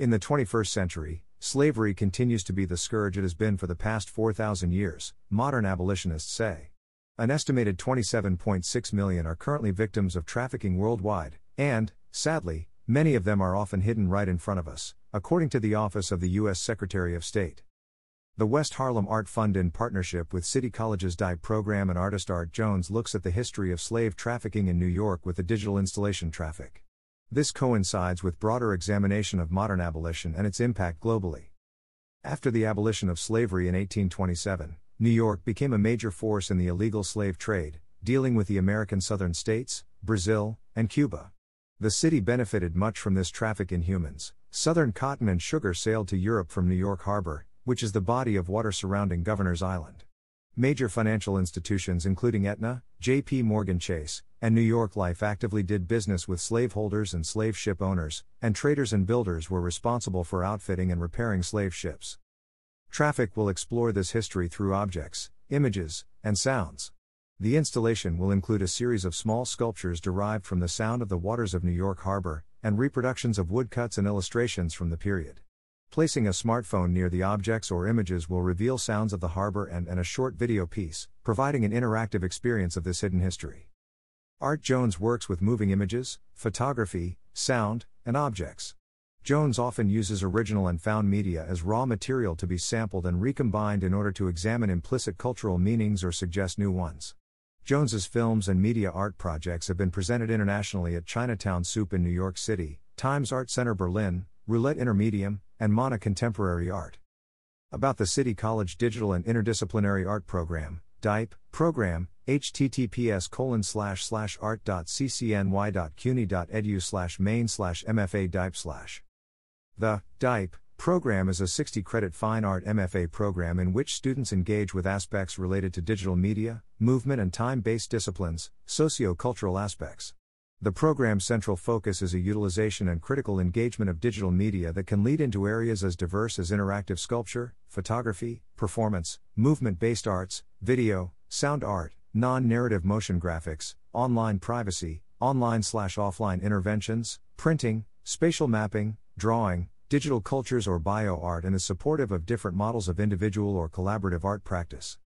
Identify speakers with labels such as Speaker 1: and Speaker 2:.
Speaker 1: In the 21st century, slavery continues to be the scourge it has been for the past 4,000 years, modern abolitionists say. An estimated 27.6 million are currently victims of trafficking worldwide, and, sadly, many of them are often hidden right in front of us, according to the Office of the U.S. Secretary of State. The West Harlem Art Fund, in partnership with City College's DIAP program and artist Art Jones, looks at the history of slave trafficking in New York with the digital installation traffic. This coincides with broader examination of modern abolition and its impact globally. After the abolition of slavery in 1827, New York became a major force in the illegal slave trade, dealing with the American southern states, Brazil, and Cuba. The city benefited much from this traffic in humans. Southern cotton and sugar sailed to Europe from New York Harbor, which is the body of water surrounding Governor's Island. Major financial institutions including Aetna, J.P. Morgan Chase, and New York Life actively did business with slaveholders and slave ship owners, and traders and builders were responsible for outfitting and repairing slave ships. Traffic will explore this history through objects, images, and sounds. The installation will include a series of small sculptures derived from the sound of the waters of New York Harbor, and reproductions of woodcuts and illustrations from the period. Placing a smartphone near the objects or images will reveal sounds of the harbor and, and a short video piece, providing an interactive experience of this hidden history. Art Jones works with moving images, photography, sound, and objects. Jones often uses original and found media as raw material to be sampled and recombined in order to examine implicit cultural meanings or suggest new ones. Jones's films and media art projects have been presented internationally at Chinatown Soup in New York City, Times Art Center Berlin, Roulette Intermedium, and MoNA Contemporary Art. About the City College Digital and Interdisciplinary Art Program, DIAP, program, https colon slash slash art.ccny.cuny.edu slash main slash mfa diap slash. The DIAP program is a 60 credit fine art MFA program in which students engage with aspects related to digital media, movement, and time based disciplines, socio cultural aspects. The program's central focus is a utilization and critical engagement of digital media that can lead into areas as diverse as interactive sculpture, photography, performance, movement based arts, video, sound art, non narrative motion graphics, online privacy, online slash offline interventions, printing, spatial mapping, drawing, digital cultures, or bio art, and is supportive of different models of individual or collaborative art practice.